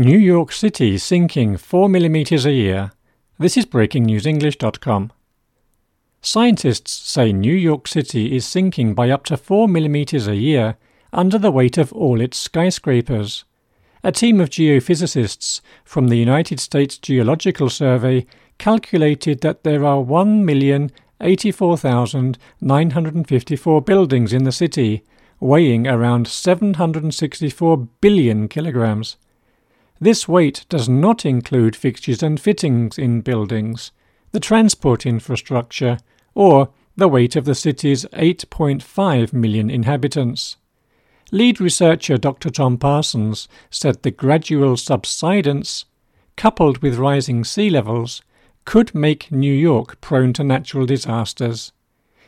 New York City sinking 4 millimeters a year. This is breakingnewsenglish.com. Scientists say New York City is sinking by up to 4 millimeters a year under the weight of all its skyscrapers. A team of geophysicists from the United States Geological Survey calculated that there are 1,084,954 buildings in the city, weighing around 764 billion kilograms. This weight does not include fixtures and fittings in buildings, the transport infrastructure, or the weight of the city's 8.5 million inhabitants. Lead researcher Dr. Tom Parsons said the gradual subsidence, coupled with rising sea levels, could make New York prone to natural disasters.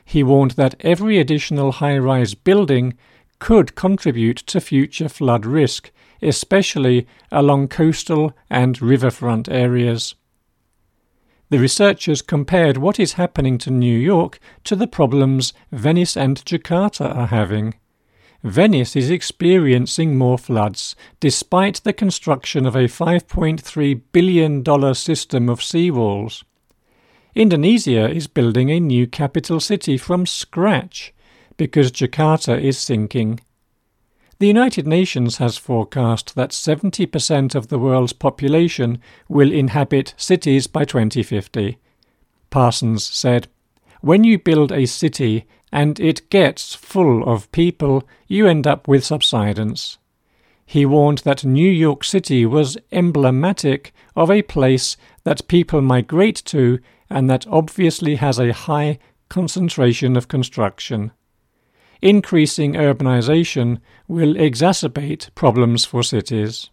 He warned that every additional high rise building could contribute to future flood risk especially along coastal and riverfront areas. The researchers compared what is happening to New York to the problems Venice and Jakarta are having. Venice is experiencing more floods despite the construction of a $5.3 billion system of seawalls. Indonesia is building a new capital city from scratch because Jakarta is sinking. The United Nations has forecast that 70% of the world's population will inhabit cities by 2050. Parsons said, When you build a city and it gets full of people, you end up with subsidence. He warned that New York City was emblematic of a place that people migrate to and that obviously has a high concentration of construction increasing urbanization will exacerbate problems for cities.